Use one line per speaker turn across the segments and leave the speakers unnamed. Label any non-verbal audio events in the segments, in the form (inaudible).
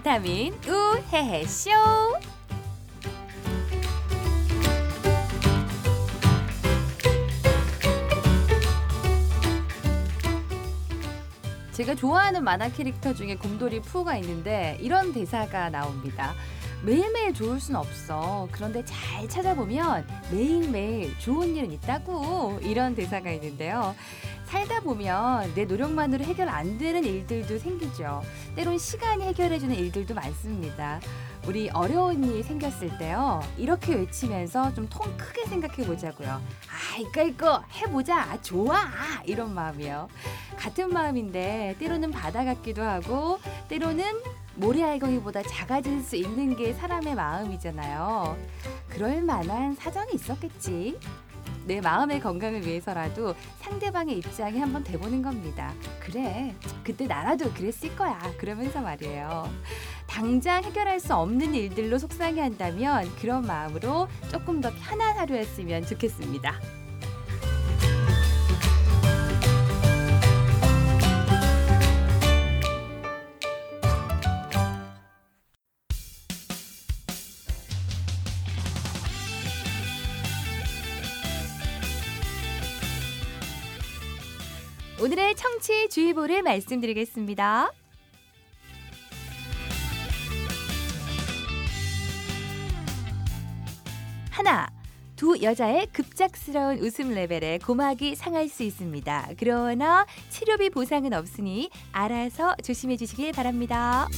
비타민 우헤헤쇼 제가 좋아하는 만화 캐릭터 중에 곰돌이 푸가 있는데 이런 대사가 나옵니다. 매일매일 좋을 순 없어. 그런데 잘 찾아보면 매일매일 좋은 일은 있다고. 이런 대사가 있는데요. 살다 보면 내 노력만으로 해결 안 되는 일들도 생기죠. 때론 시간이 해결해주는 일들도 많습니다. 우리 어려운 일이 생겼을 때요. 이렇게 외치면서 좀 통 크게 생각해 보자고요. 아, 이거 이거 해보자. 아, 좋아. 아, 이런 마음이요. 같은 마음인데 때로는 바다 같기도 하고 때로는 모래알갱이보다 작아질 수 있는 게 사람의 마음이잖아요. 그럴 만한 사정이 있었겠지. 내 마음의 건강을 위해서라도 상대방의 입장에 한번 돼보는 겁니다. 그래, 그때 나라도 그랬을 거야. 그러면서 말이에요. 당장 해결할 수 없는 일들로 속상해 한다면 그런 마음으로 조금 더 편한 하루였으면 좋겠습니다. 오늘의 청취 주의보를 말씀드리겠습니다. 하나, 두 여자의 급작스러운 웃음 레벨에 고막이 상할 수 있습니다. 그러나 치료비 보상은 없으니 알아서 조심해 주시길 바랍니다.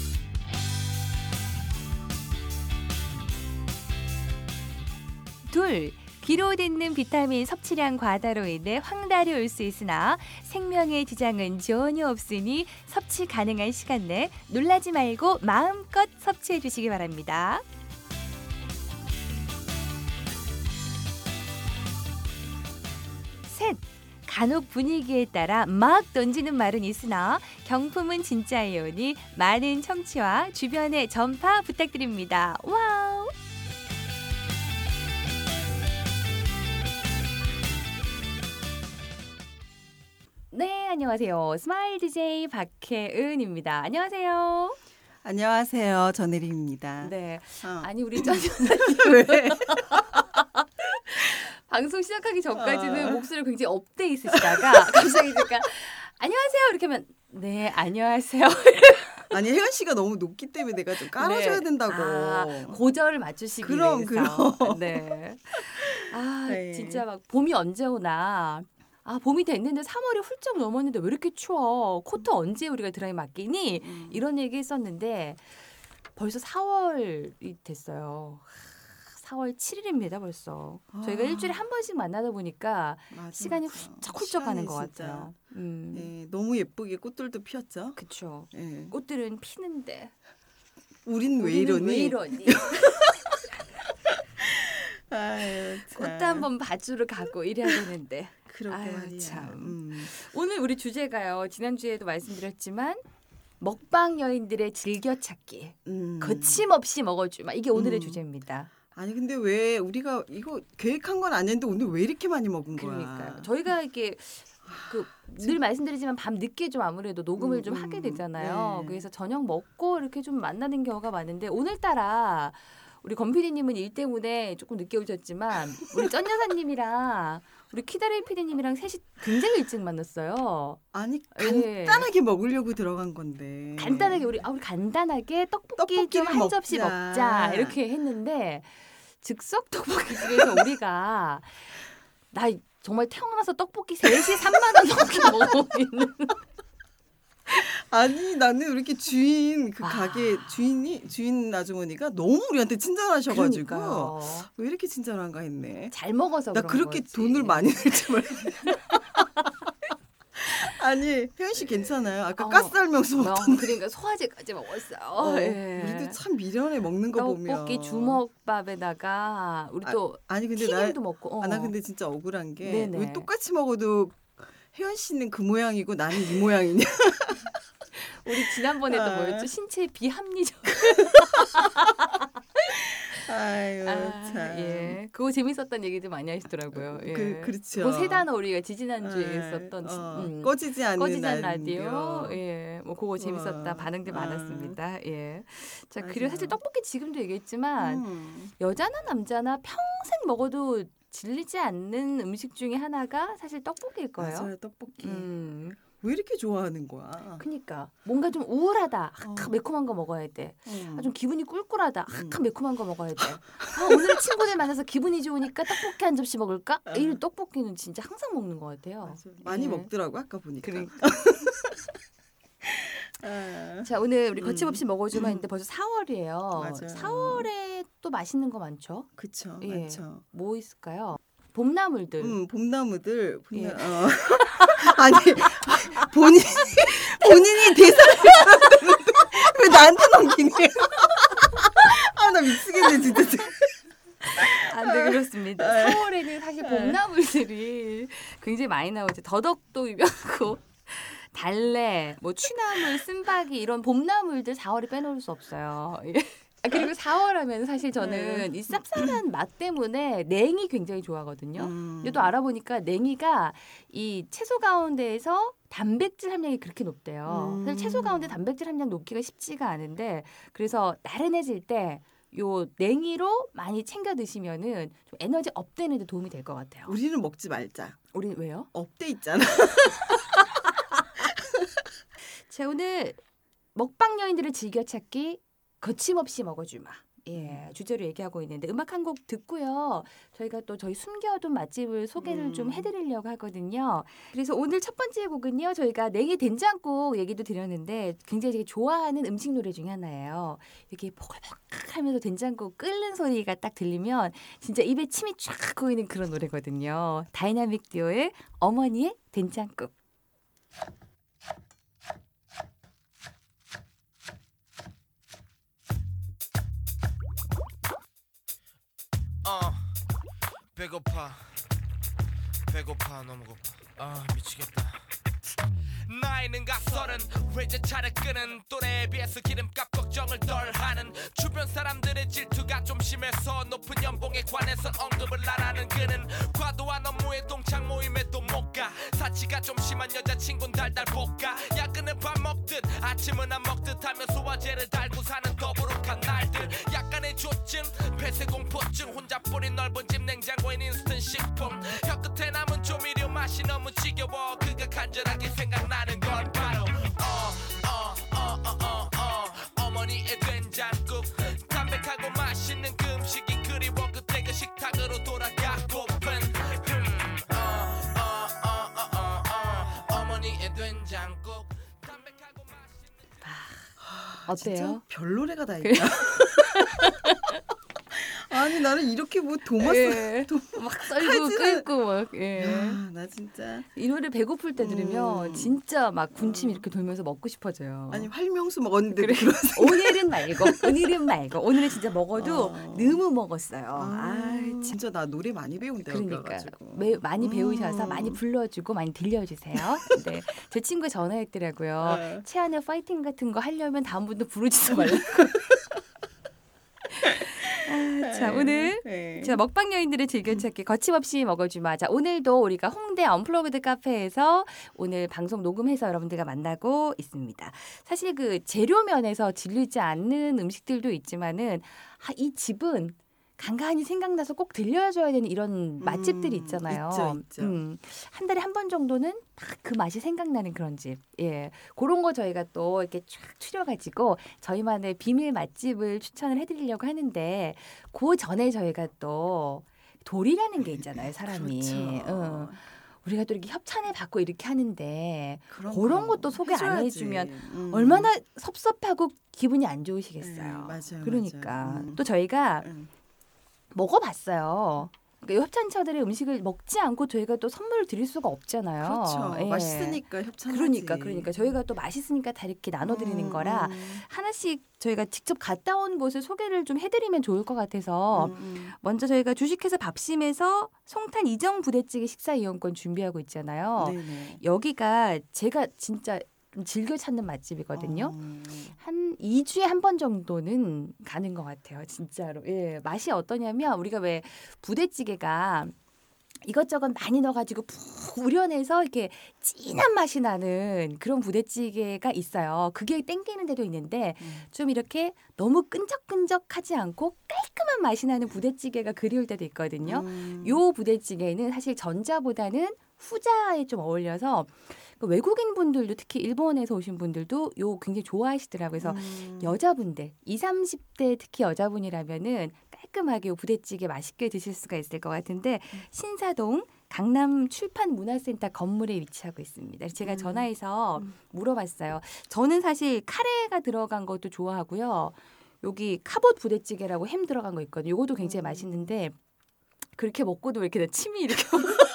둘, 귀로 듣는 비타민 섭취량 과다로 인해 황달이 올 수 있으나 생명에 지장은 전혀 없으니 섭취 가능한 시간 내 놀라지 말고 마음껏 섭취해 주시기 바랍니다. 셋. 간혹 분위기에 따라 막 던지는 말은 있으나 경품은 진짜이오니 많은 청취와 주변의 전파 부탁드립니다. 와우! 안녕하세요. 스마일 DJ 박혜은입니다. 안녕하세요.
안녕하세요. 전혜림입니다.
네.
어.
아니 우리 전 (laughs)
왜? (laughs)
방송 시작하기 전까지는
어.
목소리가 굉장히 업돼 있으시다가 (laughs) 갑자기 그러니까 안녕하세요 이렇게 하면 네 안녕하세요
아니 혜은 씨가 너무 높기 때문에 내가 좀 깔아줘야
네.
된다고.
아, 고저를 맞추시기
그럼,
위해서 네. 아
네.
진짜 막 봄이 언제 오나 아 봄이 됐는데 3월이 훌쩍 넘었는데 왜 이렇게 추워 코트 언제 우리가 드라이 맡기니
음.
이런 얘기 했었는데 벌써 4월이 됐어요. 4월 7일입니다 벌써. 저희가
아.
일주일에 한 번씩 만나다 보니까
맞아,
시간이
맞아.
훌쩍훌쩍 가는 것
진짜.
같아요. 음,
네, 너무 예쁘게 꽃들도 피었죠.
그쵸.
예.
꽃들은 피는데
우린 왜 이러니?
왜 이러니? (laughs)
아유, (laughs) 참.
꽃도 한번 봐주러 가고 이래야 되는데
그러게
아유,
말이야.
참.
음.
오늘 우리 주제가요. 지난주에도 말씀드렸지만 먹방 여인들의 즐겨찾기
음.
거침없이 먹어주마 이게 오늘의
음.
주제입니다.
아니 근데 왜 우리가 이거 계획한 건 아닌데 오늘 왜 이렇게 많이 먹은 거야?
그러니까요. 저희가 이렇게 그늘 말씀드리지만 밤 늦게 좀 아무래도 녹음을
음,
좀
음,
하게 되잖아요.
네.
그래서 저녁 먹고 이렇게 좀 만나는 경우가 많은데 오늘따라 우리 권 PD님은 일 때문에 조금 늦게 오셨지만 우리 쩐 여사님이랑 우리 키다리 PD님이랑 셋이 굉장히 일찍 만났어요.
아니
예.
간단하게 먹으려고 들어간 건데.
간단하게 우리 아 우리 간단하게 떡볶이 좀 한 접시
먹자.
먹자 이렇게 했는데 즉석 떡볶이 집에서 (laughs) 우리가 나 정말 태어나서 떡볶이 3시 3만 원 넘게 먹고 있는
아니 나는 이렇게 주인 그
아.
가게 주인이 주인 아주머니가 너무 우리한테 친절하셔가지고
그러니까요.
왜 이렇게 친절한가 했네.
잘 먹어서
나
그런
그렇게
거지.
돈을 많이 낼지 몰라. (laughs) 아니 혜연 씨 괜찮아요. 아까
어.
가스알명수
뭐,
먹던.
그러니까 소화제까지 먹었어요.
어,
예.
우리도 참 미련해 먹는 거 보면.
떡볶이 주먹밥에다가 우리 또
아 니 근데 나,
튀김도 먹고. 어.
아, 나 근데 진짜 억울한 게. 왜 똑같이 먹어도 혜연 씨는 그 모양이고 나는 이 모양이냐? (laughs)
우리 지난번에 또
아.
뭐였죠? 신체 비합리적.
아유
아,
참.
예. 그거 재밌었다는 얘기도 많이 하시더라고요. 예.
그 그렇죠.
그세 단어 우리가 지지난주에
예.
했었던 지-
어,
음.
꺼지지 않는
꺼지잔 라디오.
라디오.
예. 뭐 그거 재밌었다.
와.
반응들
아.
많았습니다. 예. 자, 그리고. 사실 떡볶이 지금도 얘기했지만
음.
여자나 남자나 평생 먹어도 질리지 않는 음식 중에 하나가 사실 떡볶이일 거예요.
맞아요 떡볶이.
음.
왜 이렇게 좋아하는 거야?
그니까 뭔가 좀 우울하다. 아,
어.
매콤한 거 먹어야 돼.
음.
아, 좀 기분이 꿀꿀하다. 아,
음.
매콤한 거 먹어야 돼. (laughs) 아, 오늘 친구들 만나서 기분이 좋으니까 떡볶이 한 접시 먹을까?
어.
이 떡볶이는 진짜 항상 먹는 것 같아요.
맞아. 많이
예.
먹더라고 아까 보니까.
그러니까. (laughs)
아.
자 오늘 우리
음.
거침없이 먹어주마 했는데 벌써 4월이에요.
맞아요.
4월에 또 맛있는 거 많죠?
그쵸
예.
많죠.
뭐 있을까요? 봄나물들.
음 봄나무들
예.
봄나- 어. (laughs) 아니 본인 본인이 대사를 왜 나한테 넘기니? 아나 미치겠네 진짜.
아, 네 그렇습니다.
아.
4월에는 사실 봄나물들이 굉장히 많이 나오죠. 더덕도 유명하고 달래, 뭐 취나물, 쓴바기 이런 봄나물들 4월에 빼놓을 수 없어요. 예. 아, 그리고 4월 하면 사실 저는
네.
이 쌉쌀한 맛 때문에 냉이 굉장히 좋아하거든요.
음.
근데 또 알아보니까 냉이가 이 채소 가운데에서 단백질 함량이 그렇게 높대요.
음.
사실 채소 가운데 단백질 함량 높기가 쉽지가 않은데 그래서 나른해질 때 요 냉이로 많이 챙겨 드시면은 좀 에너지 업되는 데 도움이 될 것 같아요.
우리는 먹지 말자.
우리 왜요?
업돼 있잖아. (laughs)
자 오늘 먹방 여인들의 즐겨찾기 거침없이 먹어주마. 예, 주제로 얘기하고 있는데 음악 한 곡 듣고요. 저희가 또 저희 숨겨둔 맛집을 소개를
음.
좀 해드리려고 하거든요. 그래서 오늘 첫 번째 곡은요. 저희가 냉이 된장국 얘기도 드렸는데 굉장히 되게 좋아하는 음식 노래 중에 하나예요. 이렇게 보글보글 하면서 된장국 끓는 소리가 딱 들리면 진짜 입에 침이 쫙 고이는 그런 노래거든요. 다이나믹 듀오의 어머니의 된장국.
배고파. 배고파. 너무 고파. 아 미치겠다 나이는 갓 서른 외제차를 끄는 또래에 비해서 기름값 걱정을 덜 하는 주변 사람들의 질투가 좀 심해서 높은 연봉에 관해서 언급을 안 하는 그는 과도한 업무에 동창 모임에도 못 가. 사치가 좀 심한 여자친구는 달달 볶아 야근은 밥 먹듯 아침은 안 먹듯 하며 소화제를 달고 사는 더부룩한 날들. 약간의 조증 폐쇄 공포증 혼자 뿌린 넓은 집 냉장고엔 인스턴트 식품. 혀끝에 남은 조미료 맛이 너무 지겨워. 그가 간절하게 생각나 는 건 바로 어어어어어 어머니의 된장국 담백하고 맛있는 그 음식이 그리워 그때 그 식탁으로 돌아가고픈 어어어어어 어머니의 된장국 담백하고 맛있는
어때요?
진짜 별 노래가 다? 있다. (laughs) (laughs) 아니 나는 이렇게 뭐 도마 써.
예. (laughs) 막 썰고 끓고 막 예.
야, 나 진짜
이 노래 배고플 때 들으면
음.
진짜 막 군침 이렇게 돌면서 먹고 싶어져요.
아니 활명수 먹었는데
그래. 오늘은 말고 오늘은 말고 오늘은 진짜 먹어도
어.
너무 먹었어요.
아,
아,
진짜 나 노래 많이 배운다
그러니까. 매, 많이 배우셔서
음.
많이 불러주고 많이 들려주세요. (laughs) 네, 제 친구 전화했더라고요.
네.
채안의 파이팅 같은 거 하려면 다음부터 부르지도 (laughs) 말라고. 아, 자 오늘
네.
자 먹방 여인들의 즐겨찾기 거침없이 먹어주마. 자 오늘도 우리가 홍대 언플러그드 카페에서 오늘 방송 녹음해서 여러분들과 만나고 있습니다. 사실 그 재료 면에서 질리지 않는 음식들도 있지만은 아, 이 집은 간간히 생각나서 꼭 들려줘야 되는 이런 맛집들이
음,
있잖아요.
있죠, 있죠.
음, 한 달에 한 번 정도는 딱 그 맛이 생각나는 그런 집. 예. 그런 거 저희가 또 이렇게 쫙 추려가지고 저희만의 비밀 맛집을 추천을 해드리려고 하는데 그 전에 저희가 또 돌이라는 게 있잖아요, 사람이.
그렇죠.
응. 우리가 또 이렇게 협찬을 받고 이렇게 하는데
그런,
것도 소개 안
해줘야지.
해주면
음.
얼마나 섭섭하고 기분이 안 좋으시겠어요.
네, 맞아요,
그러니까
맞아요. 음.
또 저희가
음.
먹어봤어요. 그러니까 협찬처들의 음식을 먹지 않고 저희가 또 선물을 드릴 수가 없잖아요.
그렇죠.
예.
맛있으니까 협찬하지.
그러니까 그러니까 저희가 또 맛있으니까 다 이렇게 나눠 드리는
음,
거라
음,
하나씩 저희가 직접 갔다 온 곳을 소개를 좀 해드리면 좋을 것 같아서
음, 음.
먼저 저희가 주식회사 밥심에서 송탄 이정 부대찌개 식사 이용권 준비하고 있잖아요.
네네.
여기가 제가 진짜 좀 즐겨 찾는 맛집이거든요.
어.
한 2주에 한 번 정도는 가는 것 같아요. 진짜로. 예. 맛이 어떠냐면 우리가 왜 부대찌개가 이것저것 많이 넣어가지고 푹 우려내서 이렇게 진한 맛이 나는 그런 부대찌개가 있어요. 그게 땡기는 데도 있는데
음.
좀 이렇게 너무 끈적끈적하지 않고 깔끔한 맛이 나는 부대찌개가 그리울 때도 있거든요.
음.
요 부대찌개는 사실 전자보다는 후자에 좀 어울려서 그 외국인 분들도 특히 일본에서 오신 분들도 요 굉장히 좋아하시더라고요. 그래서
음.
여자분들 20, 30대 특히 여자분이라면은 깔끔하게 요 부대찌개 맛있게 드실 수가 있을 것 같은데 신사동 강남 출판 문화센터 건물에 위치하고 있습니다. 제가
음.
전화해서
음.
물어봤어요. 저는 사실 카레가 들어간 것도 좋아하고요. 여기 카봇 부대찌개라고 햄 들어간 거 있거든요. 요것도 굉장히
음.
맛있는데 그렇게 먹고도 왜 이렇게 침이 이렇게 (laughs)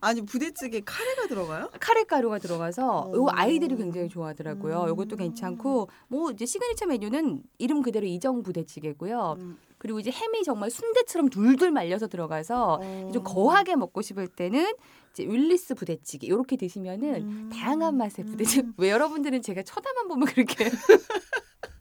아니 부대찌개 카레가 들어가요?
카레 가루가 들어가서 요
오.
아이들이 굉장히 좋아하더라고요.
음.
요것도 괜찮고 뭐 이제 시그니처 메뉴는 이름 그대로 이정 부대찌개고요.
음.
그리고 이제 햄이 정말 순대처럼 둘둘 말려서 들어가서
어.
좀 거하게 먹고 싶을 때는 이제 윌리스 부대찌개 이렇게 드시면은
음.
다양한 맛의 부대찌개.
음.
왜 여러분들은 제가 쳐다만 보면 그렇게 (laughs)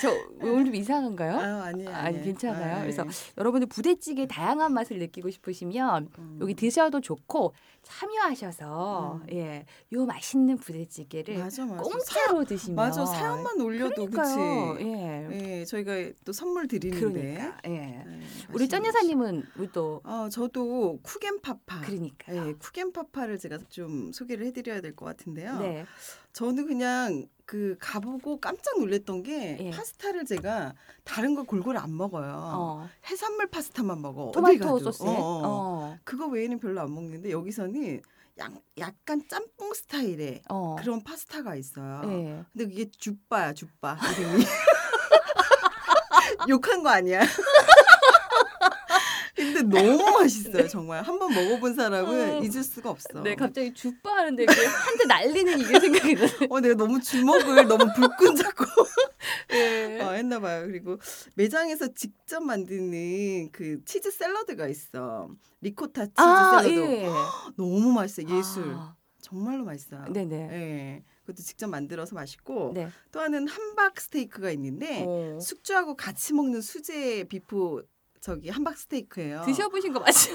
저 오늘 좀 이상한가요?
아, 아니에요.
아니,
아니에요.
괜찮아요.
아,
그래서
예.
여러분들 부대찌개 다양한 맛을 느끼고 싶으시면
음.
여기 드셔도 좋고 참여하셔서
음.
예, 요 맛있는 부대찌개를
맞아 맞아.
공짜로 드시면
맞아 사연만 올려도. 그치.
예.
예, 저희가 또 선물 드리는데.
그러니까 예.
네,
우리 쩐 여사님은 우리 또
아, 저도 쿠겐파파.
그러니까
예, 쿠겐파파를 제가 좀 소개를 해드려야 될 것 같은데요.
네.
저는 그냥 그 가보고 깜짝 놀랐던 게
예.
파스타를 제가 다른 거 골고루 안 먹어요.
어.
해산물 파스타만 먹어.
토마토. 소스에
어, 어.
어.
그거 외에는 별로 안 먹는데 여기서는 약, 약간 짬뽕 스타일의
어.
그런 파스타가 있어요.
예.
근데 그게 쭈빠야 쭈빠 이름이 (laughs) 욕한 거 아니야? (laughs) 근데 너무 맛있어요 정말 한 번 먹어본 사람은
어.
잊을 수가 없어.
네, 갑자기 주빠 하는데 이게 한 대 날리는 이게 생각이 나네.
어 내가 너무 주먹을 너무 불끈 잡고
예.
어, 했나 봐요. 그리고 매장에서 직접 만드는 그 치즈 샐러드가 있어. 리코타 치즈
아,
샐러드.
예. (gasps)
너무 맛있어요. 예술.
아,
정말로 맛있어요.
네네.
예. 그것도 직접 만들어서 맛있고
네.
또 하나는 함박 스테이크가 있는데
어.
숙주하고 같이 먹는 수제 비프 저기 함박 스테이크예요.
드셔보신 거 (laughs) 맞죠?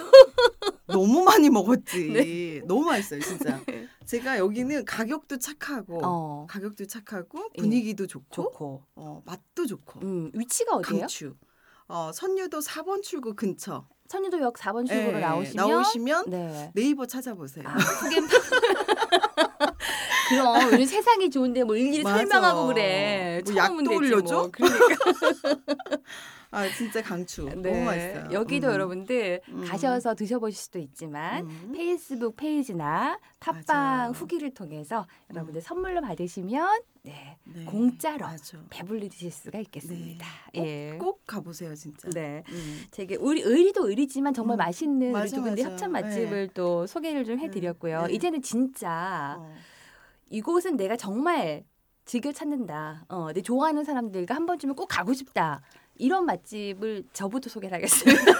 너무 많이 먹었지.
네.
너무 맛있어요, 진짜. 제가 여기는 가격도 착하고
어.
가격도 착하고
예.
분위기도 좋고,
좋고.
어, 맛도 좋고.
음, 위치가 어디예요?
강추. 어, 선유도 4번 출구 근처.
선유도역 4번 출구로
예,
나오시면
나오시면
네.
네이버 찾아보세요.
아, (laughs) 그럼 요즘 세상이 좋은데 뭐 일일이
맞아.
설명하고 그래.
뭐 약도
되지
올려줘?
뭐. 그러니까. (laughs)
아, 진짜 강추.
네.
너무 맛있어요.
여기도
음.
여러분들
음.
가셔서 드셔보실 수도 있지만
음.
페이스북 페이지나 팟빵. 후기를 통해서
음.
여러분들 선물로 받으시면 네,
네.
공짜로
맞아.
배불리 드실 수가 있겠습니다.
꼭,
예.
꼭 가보세요, 진짜.
네.
음.
되게 의리, 의리도 의리지만 정말
음.
맛있는 우리
맞아,
두 분의
맞아.
협찬 맛집을 또 소개를 좀
네.
해드렸고요.
네.
이제는 진짜
어.
이곳은 내가 정말 즐겨 찾는다. 어, 내 좋아하는 사람들과 한 번쯤은 꼭 가고 싶다. 이런 맛집을 저부터 소개를 하겠습니다. (laughs)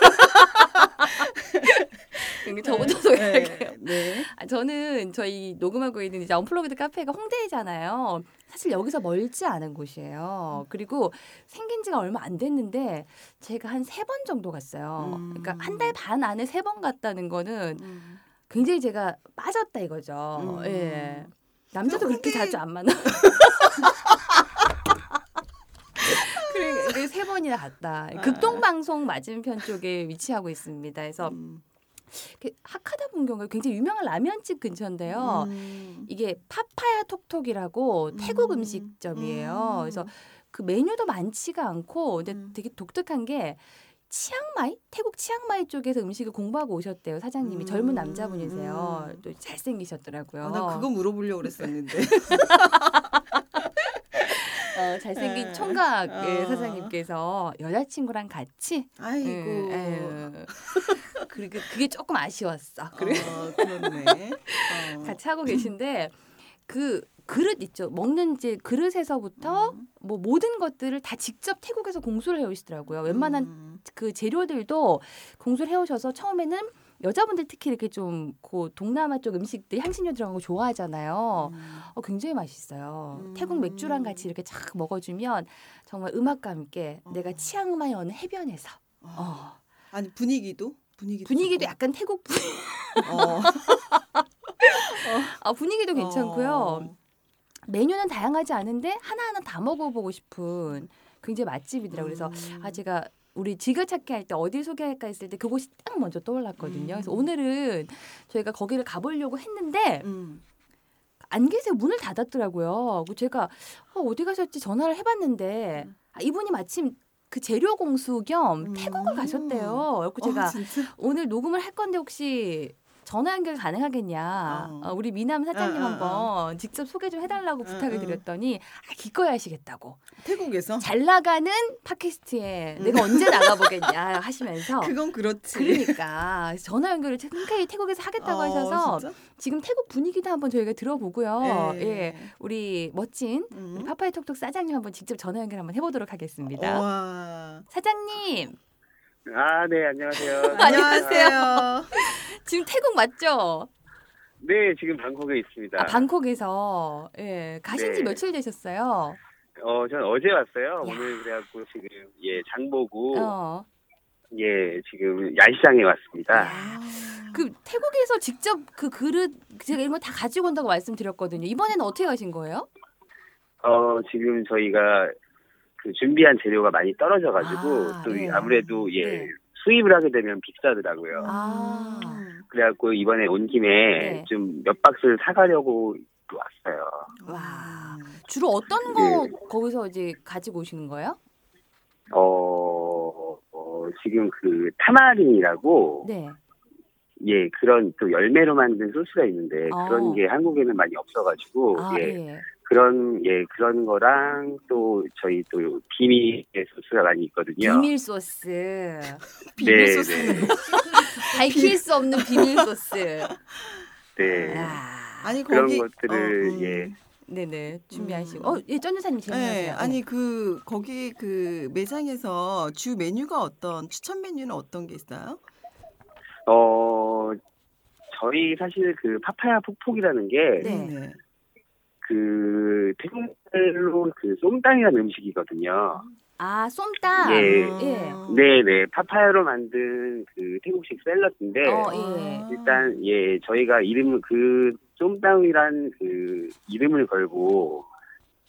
그러니까 저부터 소개할게요.
네. 네.
아, 저는 저희 녹음하고 있는 이제 언플러그드 카페가 홍대잖아요. 사실 여기서 멀지 않은 곳이에요. 그리고 생긴 지가 얼마 안 됐는데 제가 한 세 번 정도 갔어요.
음.
그러니까 한 달 반 안에 세 번 갔다는 거는
음.
굉장히 제가 빠졌다 이거죠.
음.
예. 남자도
그
그렇게 자주 안 만나. (laughs) 그래, 세 번이나 갔다.
아.
극동방송 맞은편 쪽에 위치하고 있습니다. 그래서
음.
그 하카다 분경가 굉장히 유명한 라면집 근처인데요.
음.
이게 파파야 톡톡이라고 태국
음.
음식점이에요.
음.
그래서 그 메뉴도 많지가 않고 근데
음.
되게 독특한 게 치앙마이 태국 치앙마이 쪽에서 음식을 공부하고 오셨대요 사장님이
음.
젊은 남자분이세요
음.
또 잘생기셨더라고요
아, 나 그거 물어보려고 그랬었는데. (laughs)
어, 잘생긴
에.
총각 예,
어.
사장님께서 여자친구랑 같이
아이고.
예, 예. 그리고 그게 조금 아쉬웠어 그리고
어, 그렇네. 어.
같이 하고 계신데 그 그릇 있죠 먹는 이제 그릇에서부터
음.
뭐 모든 것들을 다 직접 태국에서 공수를 해오시더라고요 웬만한
음.
그 재료들도 공수를 해오셔서 처음에는 여자분들 특히 이렇게 좀 그 동남아 쪽 음식들 향신료 들어간 거 좋아하잖아요.
음.
어, 굉장히 맛있어요.
음.
태국 맥주랑 같이 이렇게 쫙 먹어주면 정말 음악과 함께
어.
내가 치앙마이 어느 해변에서
아.
어,
아니 분위기도 분위기도
분위기도. 약간 태국 분,
어.
아, (laughs) 분위기도 괜찮고요.
어.
메뉴는 다양하지 않은데 하나하나 다 먹어보고 싶은 굉장히 맛집이더라고요. 그래서
음.
아 제가 우리 즐겨찾기 할 때 어딜 소개할까 했을 때 그곳이 딱 먼저 떠올랐거든요. 그래서
음.
오늘은 저희가 거기를 가보려고 했는데
음.
안 계세요. 문을 닫았더라고요. 그 제가 어, 어디 가셨지 전화를 해봤는데
음.
아, 이분이 마침 그 재료 공수 겸
음.
태국을 가셨대요. 그래서 제가
어?
오늘 녹음을 할 건데 혹시 전화 연결 가능하겠냐?
어.
어, 우리 미남 사장님
어, 어,
한번 직접 소개 좀 해달라고
어,
부탁을
어.
드렸더니 아, 기꺼이 하시겠다고.
태국에서
잘 나가는 팟캐스트에
음.
내가 언제 (laughs) 나가보겠냐 하시면서
그건 그렇지.
그러니까 전화 연결을 흔쾌히 태국에서 하겠다고
어,
하셔서
진짜?
지금 태국 분위기도 한번 저희가 들어보고요.
예.
예, 우리 멋진
음.
우리 파파이 톡톡 사장님 한번 직접 전화 연결 한번 해보도록 하겠습니다.
와.
사장님
아, 네, (laughs) 안녕하세요.
안녕하세요.
지금 태국 맞죠?
네, 지금 방콕에 있습니다.
아, 방콕에서 예 가신 지
네.
며칠 되셨어요?
어, 전 어제 왔어요.
야.
오늘 그래갖고 지금 예 장 보고
어.
예 지금 야시장에 왔습니다.
아.
그 태국에서 직접 그 그릇 제가 이런 거 다 가지고 온다고 말씀드렸거든요. 이번에는 어떻게 가신 거예요?
어, 지금 저희가 그 준비한 재료가 많이 떨어져가지고
아,
또
예.
아무래도 예
네.
수입을 하게 되면 비싸더라고요.
아.
그래갖고 이번에 온 김에
네.
좀 몇 박스를 사가려고 또 왔어요.
와. 주로 어떤 거 거기서 이제 가지고 오시는 거예요?
어, 어, 지금 그 타마린이라고
네.
예, 그런 또 열매로 만든 소스가 있는데
어.
그런 게 한국에는 많이 없어가지고
아,
예,
예.
그런 예 그런 거랑 또 저희 또 비밀의 소스가 많이 있거든요.
비밀 소스. (laughs)
비밀
네,
소스는
네. (laughs)
밝힐 수 없는 비밀 소스.
네.
야.
아니
그런
거기
것들을
어, 음.
예.
네네 준비하시고.
음.
어, 예, 전 여사님
네,
질문하세요.
아니 그 거기 그 매장에서 주 메뉴가 어떤 추천 메뉴는 어떤 게 있어요?
어 저희 사실 그 파파야 폭폭이라는 게
네.
그 태국말로 그 쏨땅이라는 음식이거든요.
아, 쏨땀.
예.
예.
네 네 파파야로 만든 그 태국식 샐러드인데
어,
아.
예.
일단 예 저희가 이름 그 쏨땅이란 그 이름을 걸고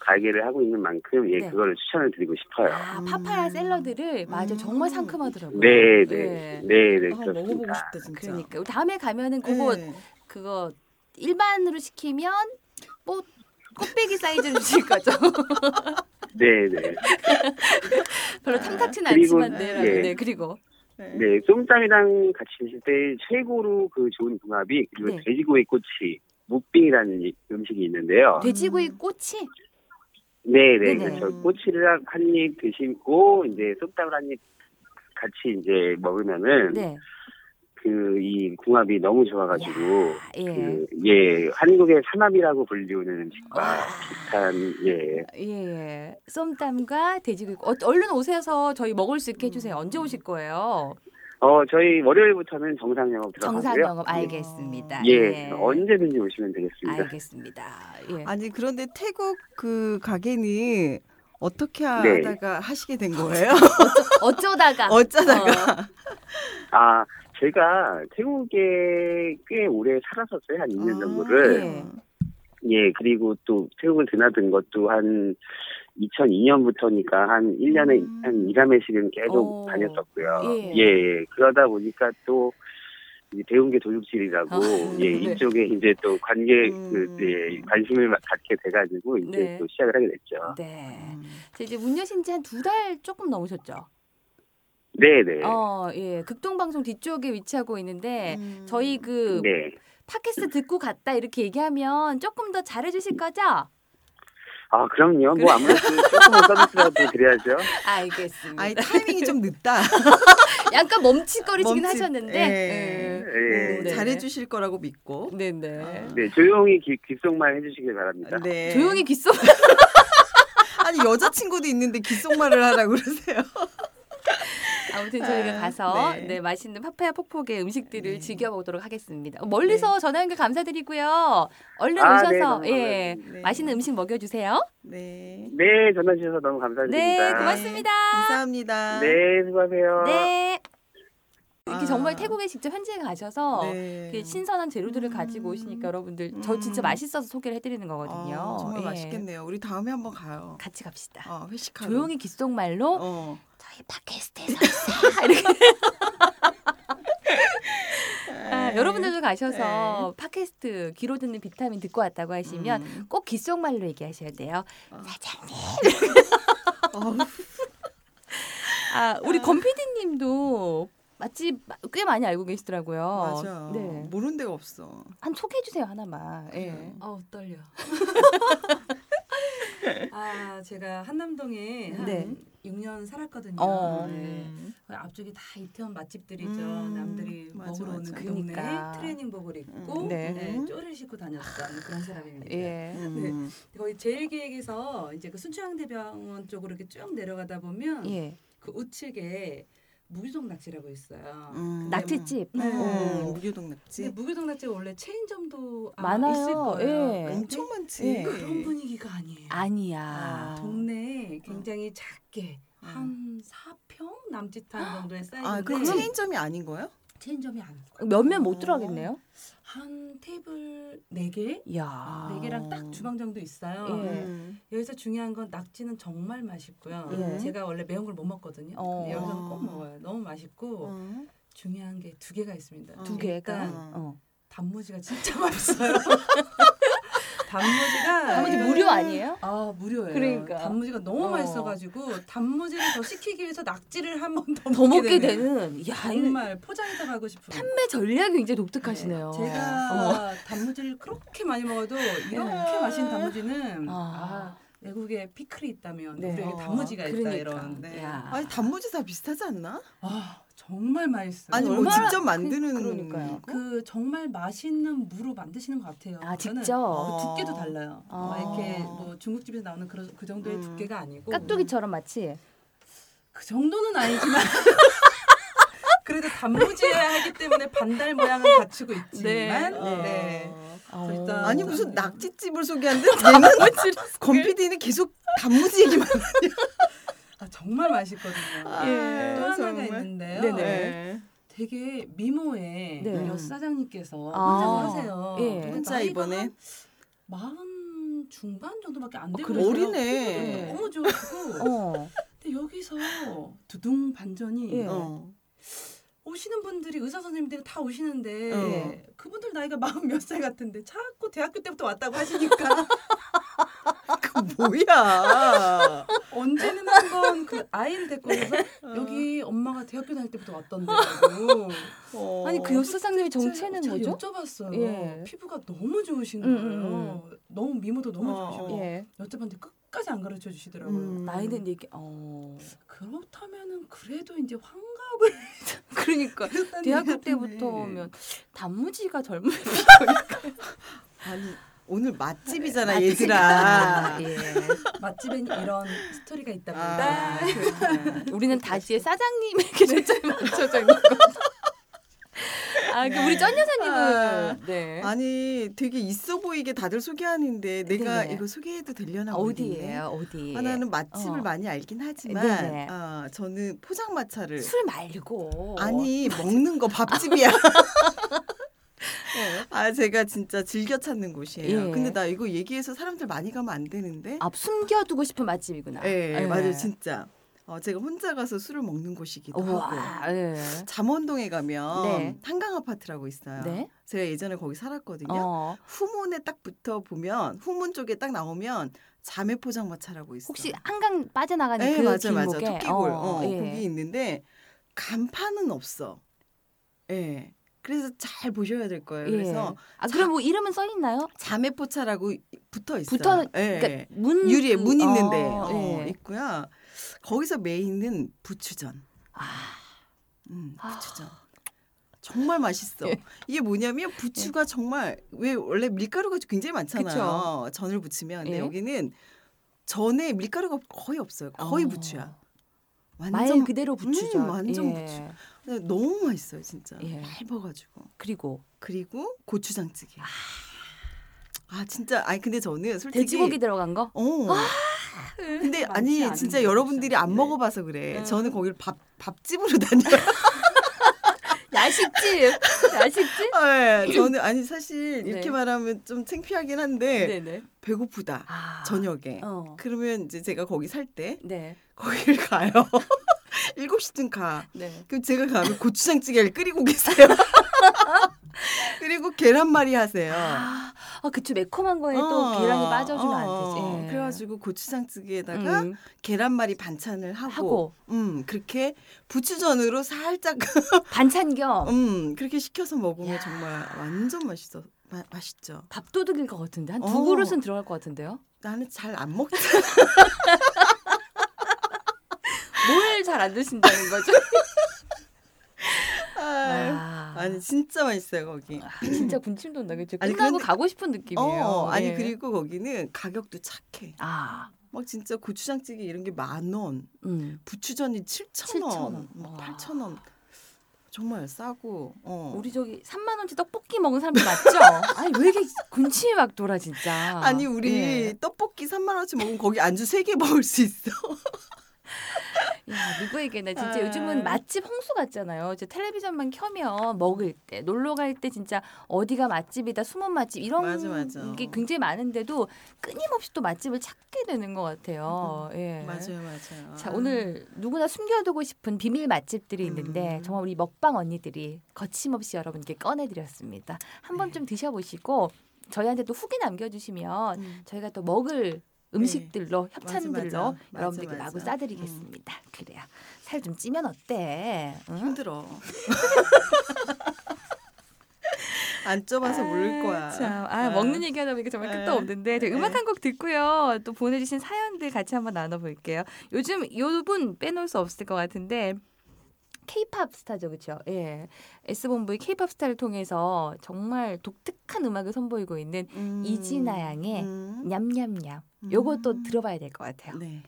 가게를 하고 있는 만큼 예
네.
그거를 추천을 드리고 싶어요.
아, 파파야
음.
샐러드를 맞아
음.
정말 상큼하더라고요.
네네
예.
네네
아, 먹어보고
그렇습니다.
싶다 진짜.
그러니까 다음에 가면은 그거
네.
그거 일반으로 시키면 뭐 꽃배기 사이즈로 주실 거죠.
네네 (laughs) (laughs)
별로 탐탁지는
그리고,
않지만 네,
예.
네 그리고
네.
네 쏨땀이랑 같이 드실 때 최고로 그 좋은 궁합이 그리고
네.
돼지고기 꼬치 무빙이라는 이- 음식이 있는데요.
돼지고기
음.
꼬치.
네 네
네네.
그래서 꼬치를 한입 드시고 이제 쏨땀을 한입 같이 이제 먹으면은
네.
그 이 궁합이 너무 좋아가지고
예.
그, 예, 한국의 삼합이라고 불리우는 음식과
와.
비슷한, 예.
예. 쏨땀과 돼지고기. 어, 얼른 오셔서 저희 먹을 수 있게 해주세요.
음.
언제 오실 거예요?
어, 저희 월요일부터는 정상 영업 들어가고요.
정상 영업 알겠습니다.
예, 언제든지 오시면 되겠습니다.
알겠습니다. 예.
아니 그런데 태국 그 가게는 어떻게
네.
하다가 하시게 된 거예요?
어쩌 다가 (laughs)
어쩌다가
아, 제가 태국에 꽤 오래 살았었어요. 한 2년
아,
정도를.
예.
예, 그리고 또 태국을 드나든 것도 한 2002년부터니까 한 1년에
음.
한 2, 3회씩은 계속
오.
다녔었고요.
예.
예, 예. 그러다 보니까 또 배운 게 도둑질이라고
아,
예,
네.
이쪽에 이제 또 관계
음.
그 예, 관심을 갖게 돼가지고 이제
네.
또 시작을 하게 됐죠.
네.
음.
자, 이제 문 여신 지한 두 달 조금 넘으셨죠?
네, 네.
어, 예. 극동방송 뒤쪽에 위치하고 있는데
음.
저희 그
네.
팟캐스트 듣고 갔다 이렇게 얘기하면 조금 더 잘해 주실 거죠?
아, 그럼요. 뭐 아무래도 조금은 서비스라도 드려야죠. (laughs)
알겠습니다.
아니 타이밍이 좀 늦다. (laughs)
약간 멈칫거리시긴
멈칫-
하셨는데.
예.
예.
예.
음,
네.
잘해주실 거라고 믿고.
네네.
네, 조용히 귀, 귓속말 해주시길 바랍니다.
네.
조용히 귓속
아니 여자친구도 있는데 귓속말을 하라고 그러세요. (laughs)
아무튼 저희가
아,
가서
네.
네. 맛있는 파파야 폭폭의 음식들을
네.
즐겨보도록 하겠습니다. 멀리서 전화 연결 감사드리고요. 얼른
아, 네,
오셔서 예
네.
맛있는 음식 먹여주세요.
네.
네, 전화 주셔서 너무 감사드립니다.
네, 고맙습니다.
감사합니다.
네, 수고하세요.
네. 이렇게
아.
정말 태국에 직접 현지에 가셔서
네.
그 신선한 재료들을
음.
가지고 오시니까 여러분들 저 진짜
음.
맛있어서 소개를 해드리는 거거든요.
아, 정말
예.
맛있겠네요. 우리 다음에 한번 가요.
같이 갑시다.
어, 회식하러.
조용히 귓속말로
어.
팟캐스트에서 이렇게 (laughs) 아, 여러분들도 가셔서 팟캐스트 귀로 듣는 비타민 듣고 왔다고 하시면
음.
꼭 귓속말로 얘기하셔야 돼요.
어.
사장님. (laughs)
어,
아 우리 권 PD님도 맛집 꽤 많이 알고 계시더라고요.
맞아.
네.
모르는 데가 없어.
한 소개해 주세요 하나만. 예.
그래요.
아우 떨려. (laughs) (laughs) 아 제가 한남동에 한
네.
6년 살았거든요.
어.
네. 앞쪽이 다 이태원 맛집들이죠.
음,
남들이
맞아,
먹으러 오는
맞아.
그 동네
그러니까.
트레이닝복을 입고
음.
네.
네. 쪼를 신고 다녔던 그런 사람입니다.
예.
음.
거기 제일기획에서 이제 그 순천향대병원 쪽으로 이렇게 쭉 내려가다 보면
예.
그 우측에 무유동 낙지라고 있어요.
음.
낙지집.
네.
음, 무교동 낙지.
근데 무유동 낙지가 원래 체인점도
많아요.
있을 거예요.
예.
엄청 많지.
예.
그런 분위기가 아니에요.
아니야.
아.
동네에 굉장히 작게 한 4평 남짓한 정도의 사이즈인데
아, 그럼 체인점이 아닌 거예요?
체인점이 아니고
몇몇
어.
못 들어가겠네요.
한 테이블 4개?
이야.
네 개랑 딱 주방 정도 있어요.
아. 예.
음.
여기서 중요한 건 낙지는 정말 맛있고요.
예.
제가 원래 매운 걸 못 먹거든요.
어.
여기서는 꼭 먹어요. 너무 맛있고
어.
중요한 게 두 개가 있습니다.
어.
두 개가. 어.
단무지가 진짜 (laughs) 맛있어요. 단무지가
단무지 무료 아니에요?
아 무료예요.
그러니까.
단무지가 너무
어.
맛있어가지고 단무지를 더 시키기 위해서 낙지를 한
번더더 먹게 되는. 야,
정말 포장해서 가고 싶은.
판매 전략이 굉장히 독특하시네요.
네, 제가 단무지를 그렇게 많이 먹어도 이렇게 맛있는 단무지는
아.
아, 외국에 피클이 있다면
네.
우리에게
어,
단무지가 있다
그러니까.
이런. 네.
야.
아니 단무지 다 비슷하지 않나?
아 정말 맛있어요.
아니 뭐
얼마나-
직접 만드는
그- 그러니까요.
그 정말 맛있는 무로 만드시는 것 같아요.
아,
저는
직접?
그 두께도 달라요.
아.
막 이렇게 뭐 중국집에서 나오는 그런 그 정도의
음.
두께가 아니고
깍두기처럼 마치.
그 정도는 아니지만 (laughs) 그래도 단무지여야 하기 때문에 반달 모양을 갖추고 있지만
네.
네.
어.
일단
아니 무슨 낙지집을 소개하는데 얘는 권 PD는 계속 단무지 얘기만
아, 정말 맛있거든요.
예.
또 하나가
정말.
있는데요.
네네.
네.
되게 미모의
네.
여 사장님께서
아.
혼자 사세요.
예.
혼자 이번에
한 마흔 중반 정도밖에 안 되고
그래요?
어리네.
너무 좋으시고
어.
근데 여기서 두둥 반전이
예.
어.
오시는 분들이 의사 선생님들이 다 오시는데
어.
그분들 나이가 마흔 몇 살 같은데 자꾸 대학교 때부터 왔다고 하시니까
그 (laughs) 뭐야?
언제는 한번 그 아이를 데리고
어.
여기 엄마가 대학교 다닐 때부터 왔던데라고
어.
아니 그 여사장님의 정체는
제가
뭐죠?
여쭤봤어요.
예.
피부가 너무 좋으신
음,
거예요. 너무 미모도 너무
어,
좋으시고
어.
예.
여쭤봤는데 끝까지 안 가르쳐 주시더라고요.
음.
나이는 얘기. 어.
그렇다면은 그래도 이제 환갑을 (laughs)
그러니까 대학교. 때부터면 단무지가 젊은 (laughs)
아니 오늘 맛집이잖아
맛집이다.
얘들아. (laughs)
예.
맛집엔 이런 스토리가
아,
있답니다.
그렇구나.
우리는 다시의 사장님에게 초점이 맞춰져 있는 거죠. 아, 그 우리 쩐 여사님은
아.
네.
아니 되게 있어 보이게 다들 소개하는데 내가
네네.
이거 소개해도 되려나
아. 어디예요? 어디?
하나는 맛집을
어.
많이 알긴 하지만
네네.
아, 저는 포장마차를
술 말고
아니 먹는 거 밥집이야. (laughs) 아 제가 진짜 즐겨 찾는 곳이에요.
예.
근데 나 이거 얘기해서 사람들 많이 가면 안 되는데.
아, 숨겨두고 싶은 맛집이구나.
예,
예.
맞아요, 진짜. 어, 제가 혼자 가서 술을 먹는 곳이기도 하고.
우와, 예.
잠원동에 가면
네.
한강 아파트라고 있어요.
네.
제가 예전에 거기 살았거든요.
어,
후문에 딱 붙어 보면 후문 쪽에 딱 나오면 자매 포장마차라고 있어요.
혹시 한강 빠져나가는
네,
그
맞아 맞아 토끼골 어,
예.
거기 있는데 간판은 없어. 예. 그래서 잘 보셔야 될 거예요.
예.
그래서
아 그럼 뭐 이름은 써 있나요?
자매포차라고 붙어 있어요.
붙어
예.
그러니까 문
유리에
그-
문 있는데
어,
어,
예.
있고요. 거기서 메인은 부추전.
아,
음,
아.
부추전. 정말 맛있어.
예.
이게 뭐냐면 부추가 정말 왜 원래 밀가루가 굉장히 많잖아요. 전을 부치면 근데
예.
여기는 전에 밀가루가 거의 없어요. 거의
어.
부추야.
말 그대로 부추죠.
음, 완전
예.
부추. 네, 너무 맛있어요 진짜.
예.
얇아가지고.
그리고
그리고 고추장찌개. 아 진짜 아니 근데 저는 솔직히
돼지고기 들어간 거?
어. 근데
많지
아니 진짜 여러분들이 안. 먹어봐서 그래.
네.
저는 거기를 밥 밥집으로 (laughs) 다녀요.
야식집. 야식집?
네, 저는 아니 사실 이렇게
네.
말하면 좀 창피하긴 한데
네네.
배고프다
아.
저녁에.
어.
그러면 이제 제가 거기 살 때
네.
거기를 가요. (laughs) 7시쯤 가.
네.
그럼 제가 가면 고추장찌개를 끓이고 계세요. (laughs) (laughs) 그리고 계란말이 하세요.
아, 아, 그쵸. 매콤한 거에 또
어,
계란이 빠져주면 안
어,
되지. 예.
그래가지고 고추장찌개에다가
음,
계란말이 반찬을 하고,
하고
음 그렇게 부추전으로 살짝 (laughs)
반찬 겸
음 그렇게 시켜서 먹으면
야.
정말 완전 맛있어 마, 맛있죠.
밥도둑일 것 같은데 한두
어.
그릇은 들어갈 것 같은데요.
나는 잘 안 먹잖아. (laughs)
뭘잘 안 드신다는 거죠?
아,
아,
아니 진짜 맛있어요 거기.
아, 진짜 군침 돈다 그죠?
아니,
끝나고
그런데-
가고 싶은 느낌이에요.
어 아니
예.
그리고 거기는 가격도 착해.
아,
막 진짜 고추장찌개 이런 게 만 원,
음.
부추전이 7천
7,000원.
원, 막
와.
8천 원. 정말 싸고. 어.
우리 저기 3만 원치 떡볶이 먹은 사람들 맞죠? (laughs) 아니 왜 이렇게 군침이 막 돌아 진짜.
아니 우리
예.
떡볶이 3만 원치 먹으면 거기 안주 3개 먹을 수 있어. (laughs)
야, 누구에게나 진짜
아.
요즘은 맛집 홍수 같잖아요. 이제 텔레비전만 켜면 먹을 때, 놀러 갈 때 진짜 어디가 맛집이다, 숨은 맛집 이런
맞아, 맞아.
게 굉장히 많은데도 끊임없이 또 맛집을 찾게 되는 것 같아요. 예.
맞아요, 맞아요.
자 오늘 누구나 숨겨두고 싶은 비밀 맛집들이 있는데
음.
정말 우리 먹방 언니들이 거침없이 여러분께 꺼내드렸습니다. 한
네.
번쯤 드셔보시고 저희한테 또 후기 남겨주시면
음.
저희가 또 먹을 음식들로 협찬들로
네. 맞아.
여러분들께
맞아,
마구
맞아.
싸드리겠습니다. 그래요. 살 좀 찌면 어때? 응?
힘들어. (laughs) 안 쪄봐서 모를 거야.
참, 아,
아.
먹는 얘기하다 보니까 정말 끝도
에.
없는데 저희 음악
에.
한곡 듣고요. 또 보내주신 사연들 같이 한번 나눠볼게요. 요즘 요분 빼놓을 수 없을 것 같은데 K-팝 스타죠, 그렇죠? 예, S 본부의 K-팝 스타를 통해서 정말 독특한 음악을 선보이고 있는
음.
이진아 양의
음.
냠냠냠. 요것도
음.
들어봐야 될 것 같아요.
네.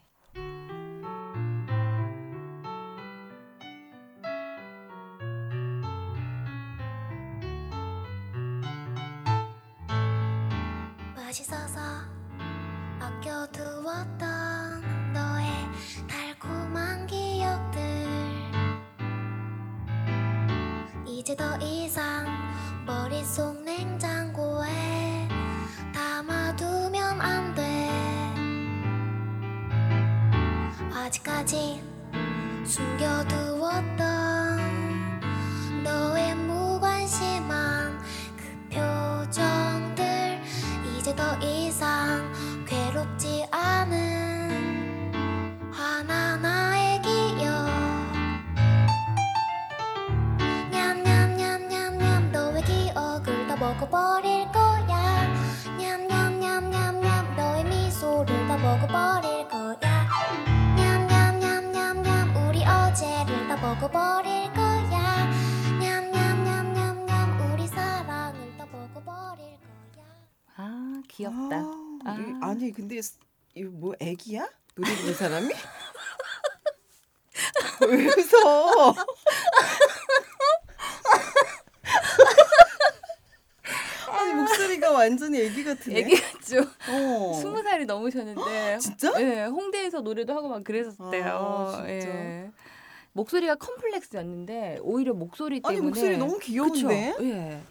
아,
귀엽다.
아, 이-
아.
아니 근데 이거 뭐 애기야? 노래 부르는 사람이? (laughs) 왜 웃어? (laughs) 아니 목소리가 완전히 애기 같으네.
애기 같죠?
어.
스무 살이 넘으셨는데 (gasps)
진짜?
예, 홍대에서 노래도 하고 막 그랬었대요.
아?
예. 목소리가 컴플렉스였는데 오히려 목소리 때문에
아니 목소리 너무 귀여운데?
그쵸? 예.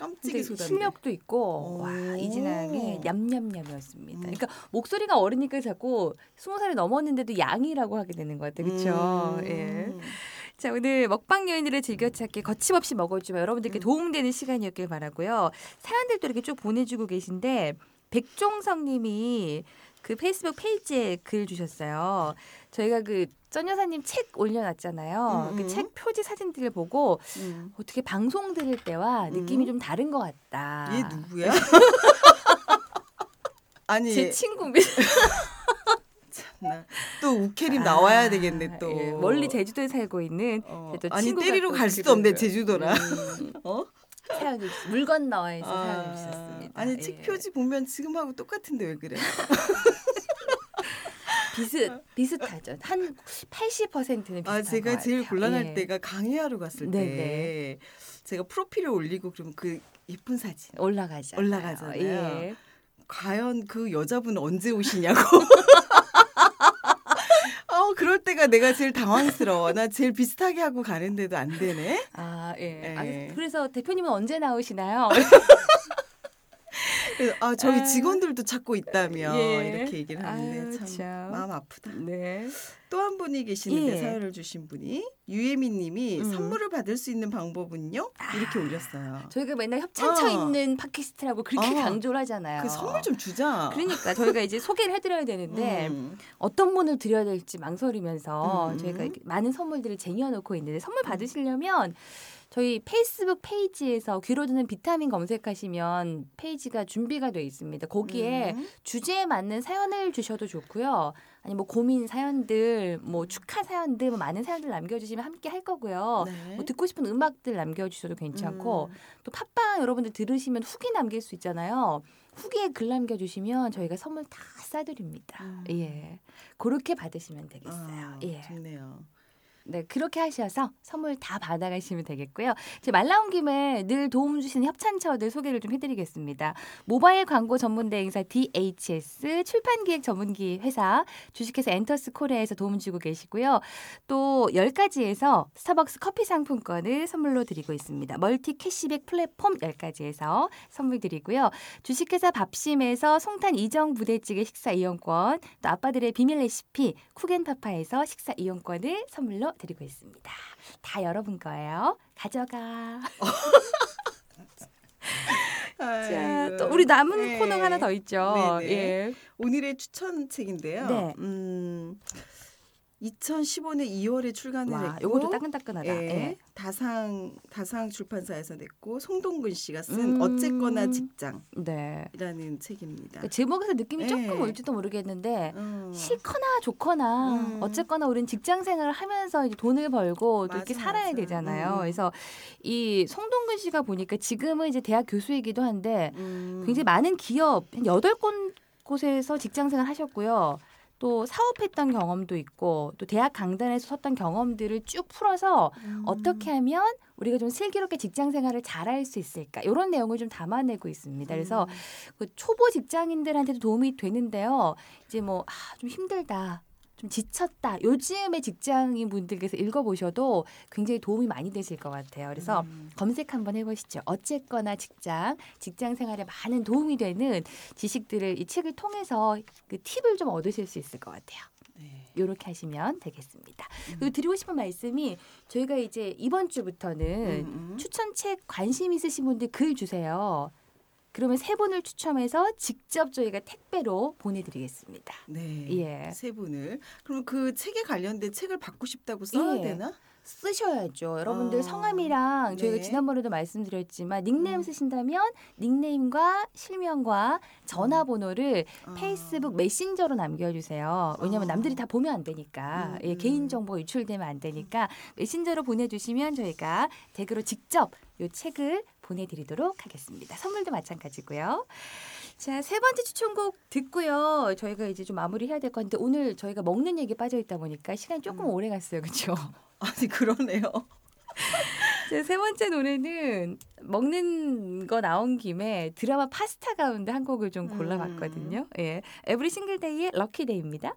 깜찍이 소다.
실력도 있고 와 양의 냠냠냠이었습니다.
음.
그러니까 목소리가 어리니까 자꾸 스무 살이 넘었는데도 양이라고 하게 되는 것 같아요. 그렇죠?
음.
예. 자 오늘 먹방 여인들의 즐겨찾기 거침없이 먹어주면 여러분들께
음.
도움되는 시간이었길 바라고요. 사연들도 이렇게 쭉 보내주고 계신데 백종성님이 그 페이스북 페이지에 글 주셨어요. 저희가 그 전 여사님 책 올려놨잖아요.
음,
그
음.
책 표지 사진들을 보고
음.
어떻게 방송 들을 때와 느낌이
음.
좀 다른 것 같다.
얘 누구야? (laughs) 아니
제 친구입니다. (laughs)
나- 또 우케림 나와야 되겠네 또.
예, 멀리 제주도에 살고 있는
어.
또
아니
친구가
때리러
또
갈 수도 없네 제주도라.
음,
어?
주셨- 물 건너에서
아,
사연을 주셨습니다.
아니
예.
책 표지 보면 지금하고 똑같은데 왜 그래? (laughs)
비슷 비슷하죠. 한 80%는 비슷한
아 제가
것
제일. 곤란할
예.
때가 강의하러 갔을
네네.
때 제가 프로필을 올리고 그러면 그 예쁜 사진
올라가죠.
올라가잖아요.
예.
과연 그 여자분 언제 오시냐고. (laughs) 어 그럴 때가 내가 제일 당황스러워. 나 제일 비슷하게 하고 가는데도 안 되네.
아, 예.
예.
아, 그래서 대표님은 언제 나오시나요? (laughs)
아 저희
아.
직원들도 찾고 있다며
예.
이렇게 얘기를 하는데
아유,
참,
참.
마음 아프다.
네.
또 한 분이 계시는데
예.
사연을 주신 분이 유예민님이
음.
선물을 받을 수 있는 방법은요? 이렇게 올렸어요.
저희가 맨날 협찬처
어.
있는 팟캐스트라고 그렇게
어.
강조를 하잖아요.
그 선물 좀 주자.
그러니까 저희가 이제 소개를 해드려야 되는데
음.
어떤 분을 드려야 될지 망설이면서
음.
저희가 많은 선물들을 쟁여놓고 있는데 선물 받으시려면 저희 페이스북 페이지에서 귀로 듣는 비타민 검색하시면 페이지가 준비가 돼 있습니다. 거기에
음.
주제에 맞는 사연을 주셔도 좋고요. 아니 뭐 고민 사연들, 뭐 축하 사연들, 뭐 많은 사연들 남겨주시면 함께 할 거고요.
네.
뭐 듣고 싶은 음악들 남겨주셔도 괜찮고
음.
또 팟빵 여러분들 들으시면 후기 남길 수 있잖아요. 후기에 글 남겨주시면 저희가 선물 다 싸드립니다.
음.
예, 그렇게 받으시면 되겠어요.
아,
예,
좋네요.
네 그렇게 하셔서 선물 다 받아가시면 되겠고요. 제 말 나온 김에 늘 도움 주시는 협찬처들 소개를 좀 해드리겠습니다. 모바일 광고 전문 대행사 DHS 출판기획 전문 기획사 주식회사 엔터스 코리아에서 도움 주고 계시고요. 또 10가지에서 스타벅스 커피 상품권을 선물로 드리고 있습니다. 멀티 캐시백 플랫폼 10가지에서 선물 드리고요. 주식회사 밥심에서 송탄 이정 부대찌개 식사 이용권, 또 아빠들의 비밀 레시피 쿠겐파파에서 식사 이용권을 선물로 드리고 있습니다. 다 여러분 거예요. 가져가. (laughs) 자. 또 우리 남은
네.
코너가 하나 더 있죠.
네네.
예.
오늘의 추천 책인데요.
네.
음, 2015년 2월에 출간을
와,
했고
요것도 따끈따끈하다.
예,
예.
다상 다상 출판사에서 냈고 송동근 씨가 쓴
음.
어쨌거나 직장이라는
네.
책입니다.
그 제목에서 느낌이
네.
조금 올지도 모르겠는데
어.
싫거나 좋거나
음.
어쨌거나 우리는 직장 생활을 하면서 돈을 벌고 또 이렇게
맞아,
살아야
맞아.
되잖아요.
음.
그래서 이 송동근 씨가 보니까 지금은 이제 대학 교수이기도 한데
음.
굉장히 많은 기업 한 여덟 곳 곳에서 직장 생활 하셨고요. 또 사업했던 경험도 있고 또 대학 강단에서 섰던 경험들을 쭉 풀어서
음.
어떻게 하면 우리가 좀 슬기롭게 직장 생활을 잘할 수 있을까 이런 내용을 좀 담아내고 있습니다. 그래서
음.
그 초보 직장인들한테도 도움이 되는데요. 이제 뭐 좀 힘들다. 좀 지쳤다. 요즘의 직장인 분들께서 읽어보셔도 굉장히 도움이 많이 되실 것 같아요. 그래서
음.
검색 한번 해보시죠. 어쨌거나 직장, 직장 생활에 많은 도움이 되는 지식들을 이 책을 통해서 그 팁을 좀 얻으실 수 있을 것 같아요.
네.
이렇게 하시면 되겠습니다.
음.
그리고 드리고 싶은 말씀이 저희가 이제 이번 주부터는
음, 음.
추천책 관심 있으신 분들 글 주세요. 그러면 세 분을 추첨해서 직접 저희가 택배로 보내드리겠습니다.
네.
예.
세 분을. 그럼 그 책에 관련된 책을 받고 싶다고 써야
예.
되나?
쓰셔야죠. 여러분들
어.
성함이랑 저희가
네.
지난번에도 말씀드렸지만 닉네임
음.
쓰신다면 닉네임과 실명과 전화번호를
아.
페이스북 메신저로 남겨주세요. 왜냐하면
어.
남들이 다 보면 안 되니까
음,
예,
음.
개인 정보가 유출되면 안 되니까 메신저로 보내주시면 저희가 댁으로 직접 이 책을 보내드리도록 하겠습니다. 선물도 마찬가지고요. 자, 세 번째 추천곡 듣고요. 저희가 이제 좀 마무리해야 될 건데 오늘 저희가 먹는 얘기 빠져 있다 보니까 시간이 조금
음.
오래 갔어요. 그렇죠? (laughs)
아니 그러네요.
자, 세 번째 노래는 먹는 거 나온 김에 드라마 파스타 가운데 한 곡을 좀 골라봤거든요. 예, Every Single Day의 Lucky Day입니다.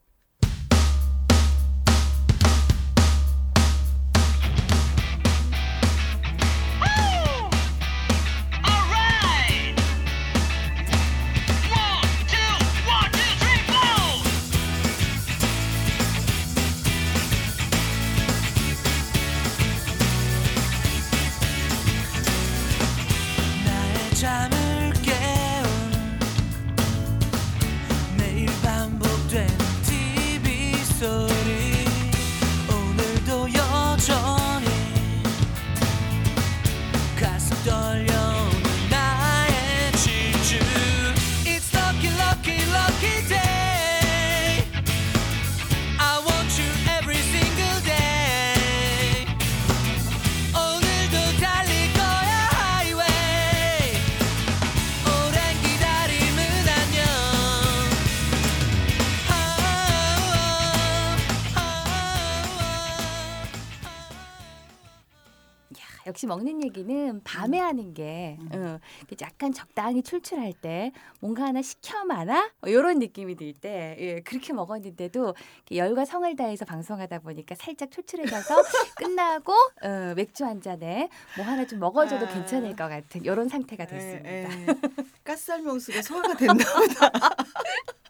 역시 먹는 얘기는 밤에 하는 게
음.
약간 적당히 출출할 때 뭔가 하나 시켜 마나 이런 느낌이 들 때 예, 그렇게 먹었는데도 열과 성을 다해서 방송하다 보니까 살짝 출출해져서 (laughs) 끝나고 어, 맥주 한 잔에 뭐 하나 좀 먹어줘도
아.
괜찮을 것 같은 이런 상태가 됐습니다.
에, 에. 가스알명수가 소화가 됐나 보다. (laughs)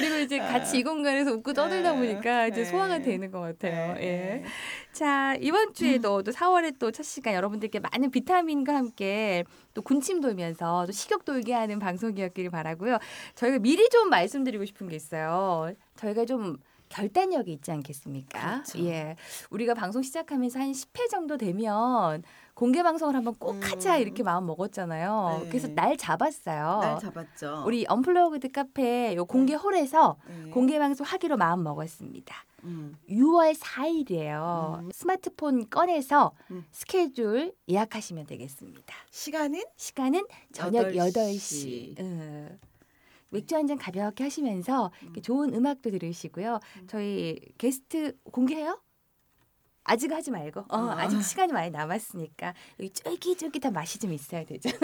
그리고 이제 같이 이 공간에서 웃고 떠들다
에,
보니까 이제
에.
소화가 되는 것 같아요.
에,
예.
에.
자 이번 주에도 또 4월에 또 첫 시간 여러분들께 많은 비타민과 함께 또 군침 돌면서 또 식욕 돌게 하는 방송이었기를 바라고요. 저희가 미리 좀 말씀드리고 싶은 게 있어요. 저희가 좀 결단력이 있지 않겠습니까?
그렇죠.
예, 우리가 방송 시작하면서 한 10회 정도 되면 공개 방송을 한번 꼭
음.
하자 이렇게 마음 먹었잖아요.
네.
그래서 날 잡았어요.
날 잡았죠.
우리 언플러그드 카페 요 공개 홀에서
네.
공개 방송 하기로 마음 먹었습니다.
음.
6월 4일이에요.
음.
스마트폰 꺼내서
음.
스케줄 예약하시면 되겠습니다.
시간은
시간은 저녁
8시.
8시. 맥주 한 잔 가볍게 하시면서 이렇게 좋은 음악도 들으시고요. 저희 게스트 공개해요? 아직 하지 말고. 어,
아.
아직 시간이 많이 남았으니까 여기 쫄깃쫄깃한 맛이 좀 있어야 되죠. (laughs)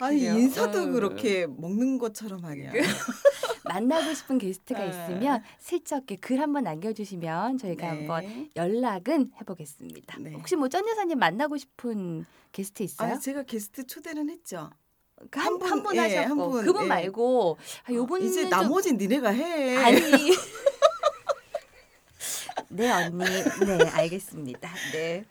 아니
그래요?
인사도
어.
그렇게 먹는 것처럼 하냐. (laughs)
만나고 싶은 게스트가
네.
있으면 슬쩍 글 한번 남겨주시면 저희가 한번 연락은 해보겠습니다.
네.
혹시 뭐쩐 여사님 만나고 싶은 게스트 있어요?
아 제가 게스트 초대는 했죠.
그 한,
한 분,
한 분
예,
하셨고
한 분,
그분
예.
말고 아,
어,
요분은
이제
좀-
나머진 니네가 해.
아니 (laughs) 네 언니 네 알겠습니다 네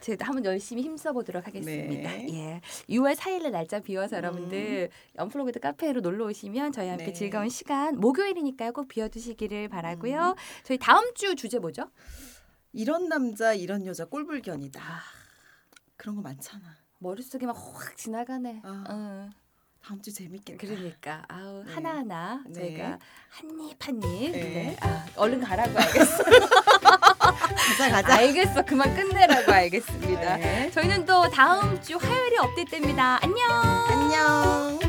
저희도 한번 열심히 힘써 보도록 하겠습니다
네.
예 6월 4일에 날짜 비워서 여러분들 연플로그드 카페로 놀러 오시면 저희 함께
네.
즐거운 시간 목요일이니까요 꼭 비워두시기를 바라고요 저희 다음 주 주제 뭐죠
이런 남자 이런 여자 꼴불견이다.
아.
그런 거 많잖아.
머릿속에 막 확 지나가네
아.
응.
다음 주 재밌겠다.
그러니까 아우
네.
하나하나
네.
저희가 한입 한입
네.
네. 아, 얼른 가라고 알겠어 (laughs)
가자 가자.
알겠어 그만 끝내라고 알겠습니다
네.
저희는 또 다음 주 화요일에 업데이트됩니다 안녕
안녕.